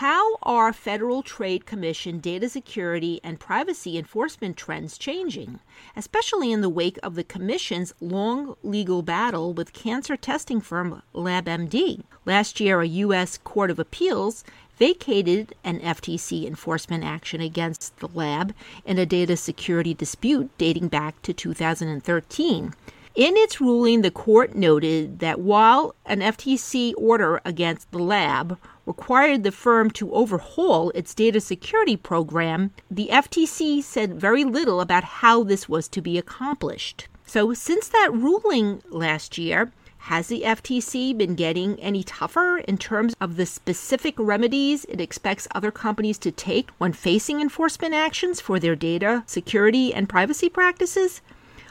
How are Federal Trade Commission data security and privacy enforcement trends changing, especially in the wake of the Commission's long legal battle with cancer testing firm LabMD? Last year, a U.S. Court of Appeals vacated an FTC enforcement action against the lab in a data security dispute dating back to 2013. In its ruling, the court noted that while an FTC order against the lab required the firm to overhaul its data security program, the FTC said very little about how this was to be accomplished. So, since that ruling last year, has the FTC been getting any tougher in terms of the specific remedies it expects other companies to take when facing enforcement actions for their data security and privacy practices?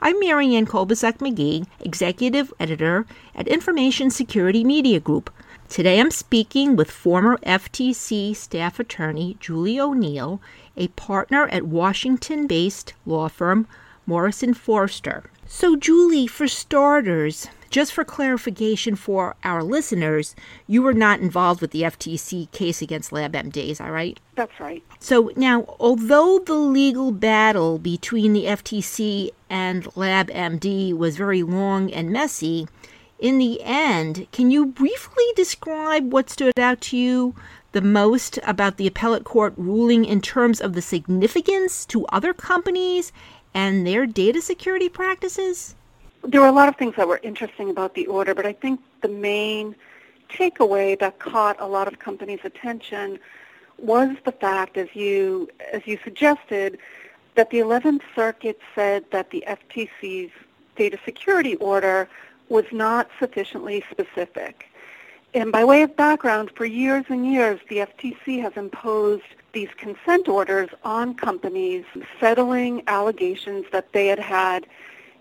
I'm Marianne Kolbasuk McGee, Executive Editor at Information Security Media Group. Today I'm speaking with former FTC staff attorney Julie O'Neill, a partner at Washington based law firm Morrison Foerster. So, Julie, for starters, just for clarification for our listeners, you were not involved with the FTC case against LabMD, is that right? That's right. So now, although the legal battle between the FTC and LabMD was very long and messy, in the end, can you briefly describe what stood out to you the most about the appellate court ruling in terms of the significance to other companies and their data security practices? there were a lot of things that were interesting about the order, but I think the main takeaway that caught a lot of companies' attention was the fact, as you as you suggested, that the 11th Circuit said that the FTC's data security order was not sufficiently specific. And by way of background, for years and years, the FTC has imposed these consent orders on companies settling allegations that they had had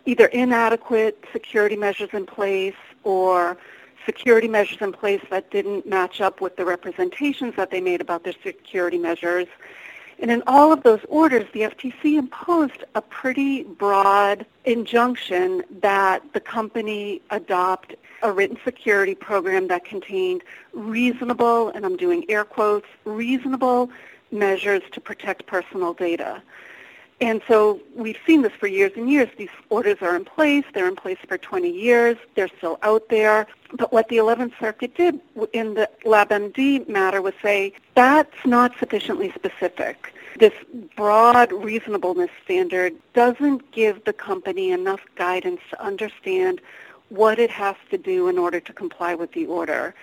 either inadequate security measures in place or security measures in place that didn't match up with the representations that they made about their security measures. And in all of those orders, the FTC imposed a pretty broad injunction that the company adopt a written security program that contained reasonable, and I'm doing air quotes, reasonable measures to protect personal data. And so we've seen this for years and years. These orders are in place. They're in place for 20 years. They're still out there. But what the 11th Circuit did in the LabMD matter was say that's not sufficiently specific. This broad reasonableness standard doesn't give the company enough guidance to understand what it has to do in order to comply with the order.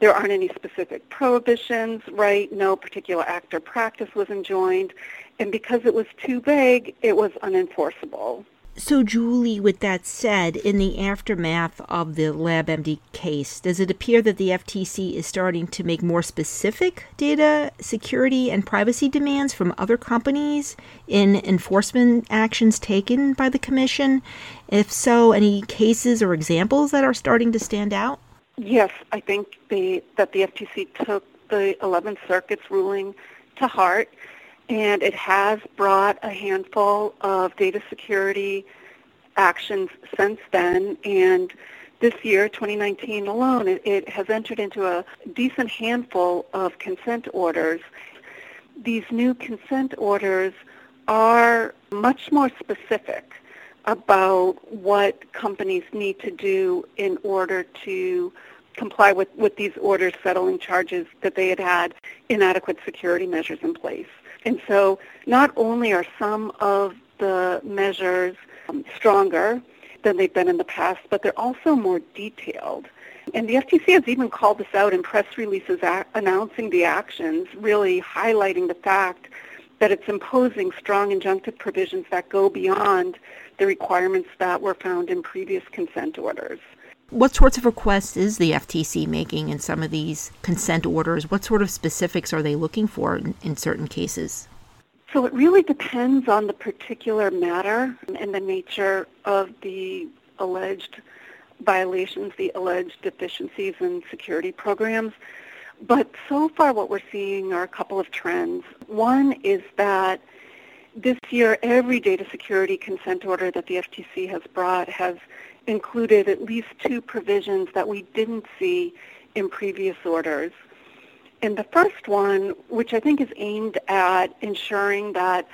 There aren't any specific prohibitions, right? No particular act or practice was enjoined. And because it was too vague, it was unenforceable. So, Julie, with that said, in the aftermath of the LabMD case, does it appear that the FTC is starting to make more specific data security and privacy demands from other companies in enforcement actions taken by the Commission? If so, any cases or examples that are starting to stand out? Yes, I think the, that the FTC took the 11th Circuit's ruling to heart and it has brought a handful of data security actions since then. And this year, 2019 alone, it, it has entered into a decent handful of consent orders. These new consent orders are much more specific about what companies need to do in order to comply with, with these orders settling charges that they had had inadequate security measures in place. And so not only are some of the measures um, stronger than they've been in the past, but they're also more detailed. And the FTC has even called this out in press releases a- announcing the actions, really highlighting the fact that it's imposing strong injunctive provisions that go beyond the requirements that were found in previous consent orders. What sorts of requests is the FTC making in some of these consent orders? What sort of specifics are they looking for in, in certain cases? So it really depends on the particular matter and the nature of the alleged violations, the alleged deficiencies in security programs. But so far what we're seeing are a couple of trends. One is that this year every data security consent order that the FTC has brought has included at least two provisions that we didn't see in previous orders. And the first one, which I think is aimed at ensuring that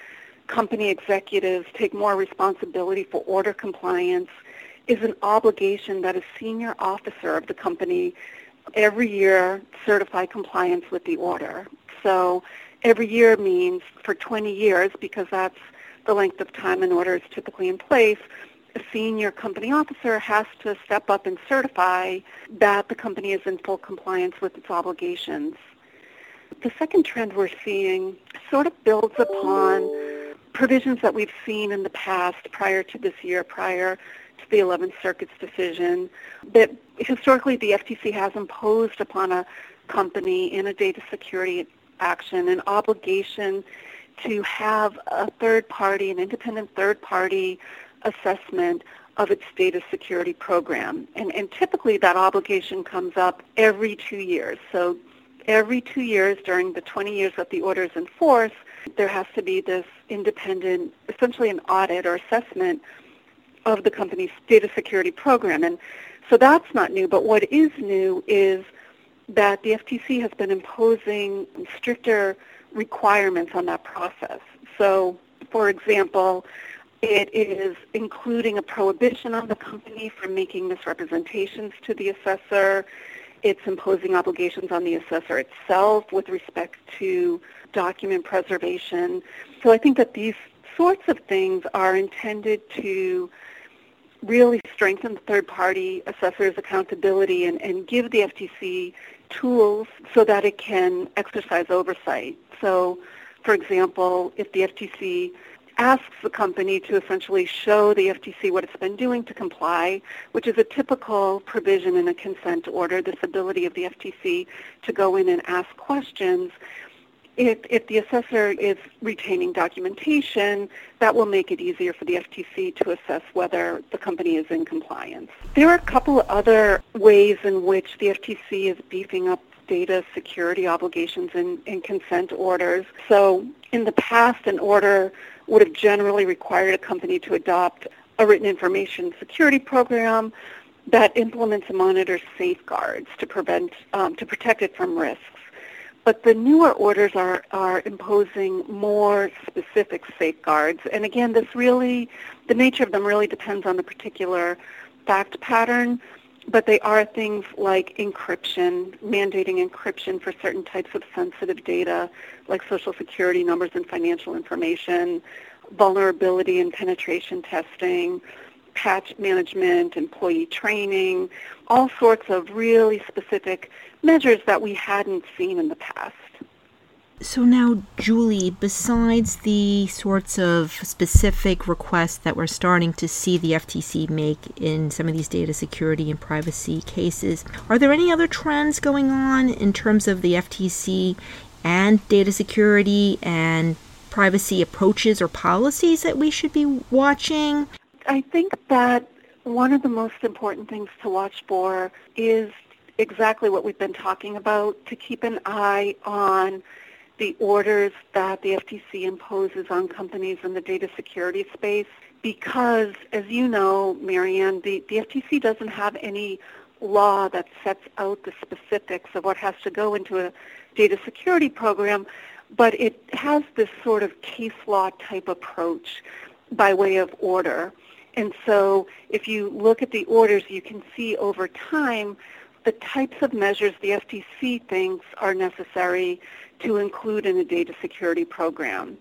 company executives take more responsibility for order compliance, is an obligation that a senior officer of the company every year certify compliance with the order. So every year means for 20 years, because that's the length of time an order is typically in place, a senior company officer has to step up and certify that the company is in full compliance with its obligations. The second trend we're seeing sort of builds upon provisions that we've seen in the past prior to this year, prior the 11th Circuit's decision, that historically the FTC has imposed upon a company in a data security action an obligation to have a third party, an independent third party assessment of its data security program. And, and typically that obligation comes up every two years. So every two years during the 20 years that the order is in force, there has to be this independent, essentially an audit or assessment of the company's data security program. And so that's not new, but what is new is that the FTC has been imposing stricter requirements on that process. So, for example, it is including a prohibition on the company from making misrepresentations to the assessor. It's imposing obligations on the assessor itself with respect to document preservation. So I think that these sorts of things are intended to really strengthen third-party assessor's accountability and, and give the FTC tools so that it can exercise oversight. So, for example, if the FTC asks the company to essentially show the FTC what it's been doing to comply, which is a typical provision in a consent order, this ability of the FTC to go in and ask questions. If, if the assessor is retaining documentation, that will make it easier for the FTC to assess whether the company is in compliance. There are a couple of other ways in which the FTC is beefing up data security obligations in, consent orders. So in the past, an order would have generally required a company to adopt a written information security program that implements and monitors safeguards to prevent um, to protect it from risks. But the newer orders are, are imposing more specific safeguards. And again, this really, the nature of them really depends on the particular fact pattern but they are things like encryption, mandating encryption for certain types of sensitive data like social security numbers and financial information, vulnerability and penetration testing, patch management, employee training, all sorts of really specific measures that we hadn't seen in the past. So now, Julie, besides the sorts of specific requests that we're starting to see the FTC make in some of these data security and privacy cases, are there any other trends going on in terms of the FTC and data security and privacy approaches or policies that we should be watching? I think that one of the most important things to watch for is exactly what we've been talking about, to keep an eye on the orders that the FTC imposes on companies in the data security space because, as you know, Marianne, the, the FTC doesn't have any law that sets out the specifics of what has to go into a data security program, but it has this sort of case law type approach by way of order. And so if you look at the orders, you can see over time the types of measures the FTC thinks are necessary to include in a data security program.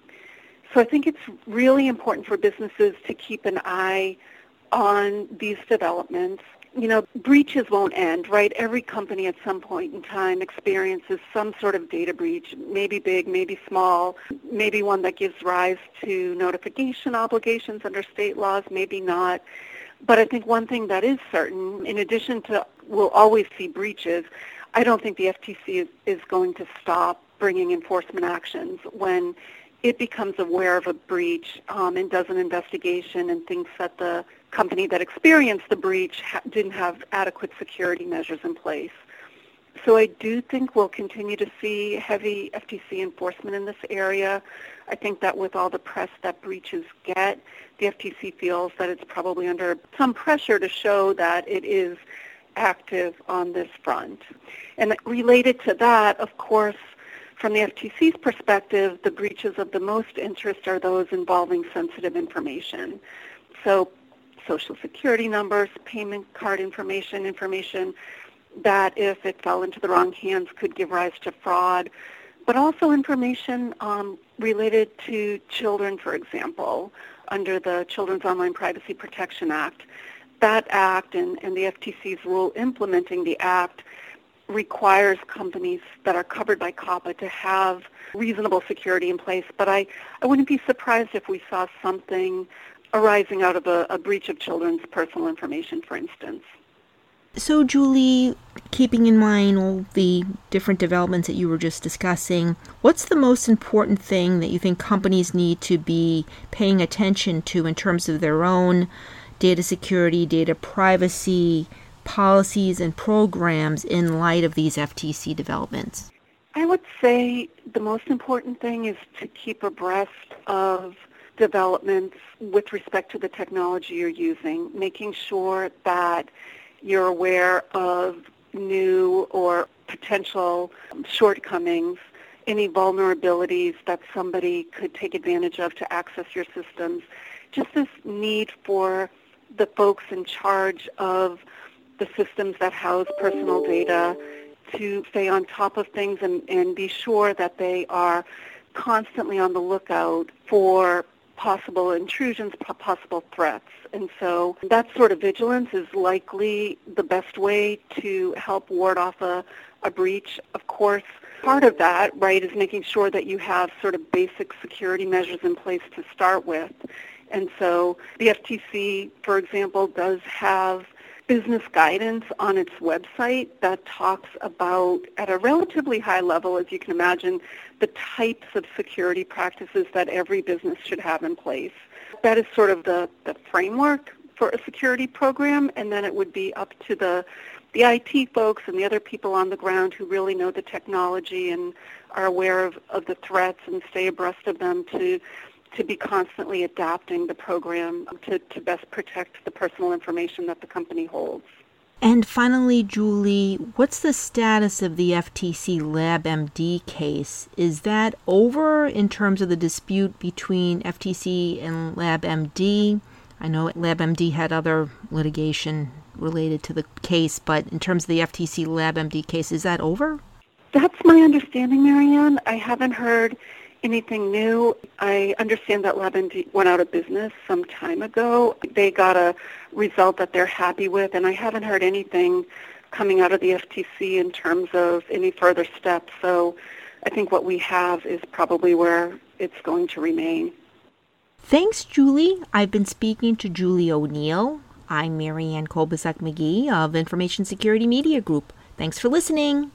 So I think it's really important for businesses to keep an eye on these developments. You know, breaches won't end, right? Every company at some point in time experiences some sort of data breach, maybe big, maybe small, maybe one that gives rise to notification obligations under state laws, maybe not. But I think one thing that is certain, in addition to we'll always see breaches, I don't think the FTC is, is going to stop bringing enforcement actions when it becomes aware of a breach um, and does an investigation and thinks that the company that experienced the breach ha- didn't have adequate security measures in place. So I do think we'll continue to see heavy FTC enforcement in this area. I think that with all the press that breaches get, the FTC feels that it's probably under some pressure to show that it is active on this front. And related to that, of course, from the FTC's perspective, the breaches of the most interest are those involving sensitive information. So social security numbers, payment card information, information that if it fell into the wrong hands could give rise to fraud, but also information um, related to children, for example, under the Children's Online Privacy Protection Act. That act and, and the FTC's rule implementing the act requires companies that are covered by COPPA to have reasonable security in place. But I, I wouldn't be surprised if we saw something arising out of a, a breach of children's personal information, for instance. So, Julie, keeping in mind all the different developments that you were just discussing, what's the most important thing that you think companies need to be paying attention to in terms of their own data security, data privacy, policies, and programs in light of these FTC developments? I would say the most important thing is to keep abreast of developments with respect to the technology you're using, making sure that you're aware of new or potential shortcomings, any vulnerabilities that somebody could take advantage of to access your systems. Just this need for the folks in charge of the systems that house personal data to stay on top of things and, and be sure that they are constantly on the lookout for possible intrusions, possible threats. And so that sort of vigilance is likely the best way to help ward off a, a breach. Of course, part of that, right, is making sure that you have sort of basic security measures in place to start with. And so the FTC, for example, does have business guidance on its website that talks about, at a relatively high level, as you can imagine, the types of security practices that every business should have in place. That is sort of the, the framework for a security program, and then it would be up to the the IT folks and the other people on the ground who really know the technology and are aware of, of the threats and stay abreast of them to to be constantly adapting the program to, to best protect the personal information that the company holds. And finally, Julie, what's the status of the FTC LabMD case? Is that over in terms of the dispute between FTC and LabMD? I know LabMD had other litigation related to the case, but in terms of the FTC LabMD case, is that over? That's my understanding, Marianne. I haven't heard anything new. I understand that LabMD went out of business some time ago. They got a result that they're happy with, and I haven't heard anything coming out of the FTC in terms of any further steps. So I think what we have is probably where it's going to remain. Thanks, Julie. I've been speaking to Julie O'Neill. I'm Marianne Kolbasuk McGee of Information Security Media Group. Thanks for listening.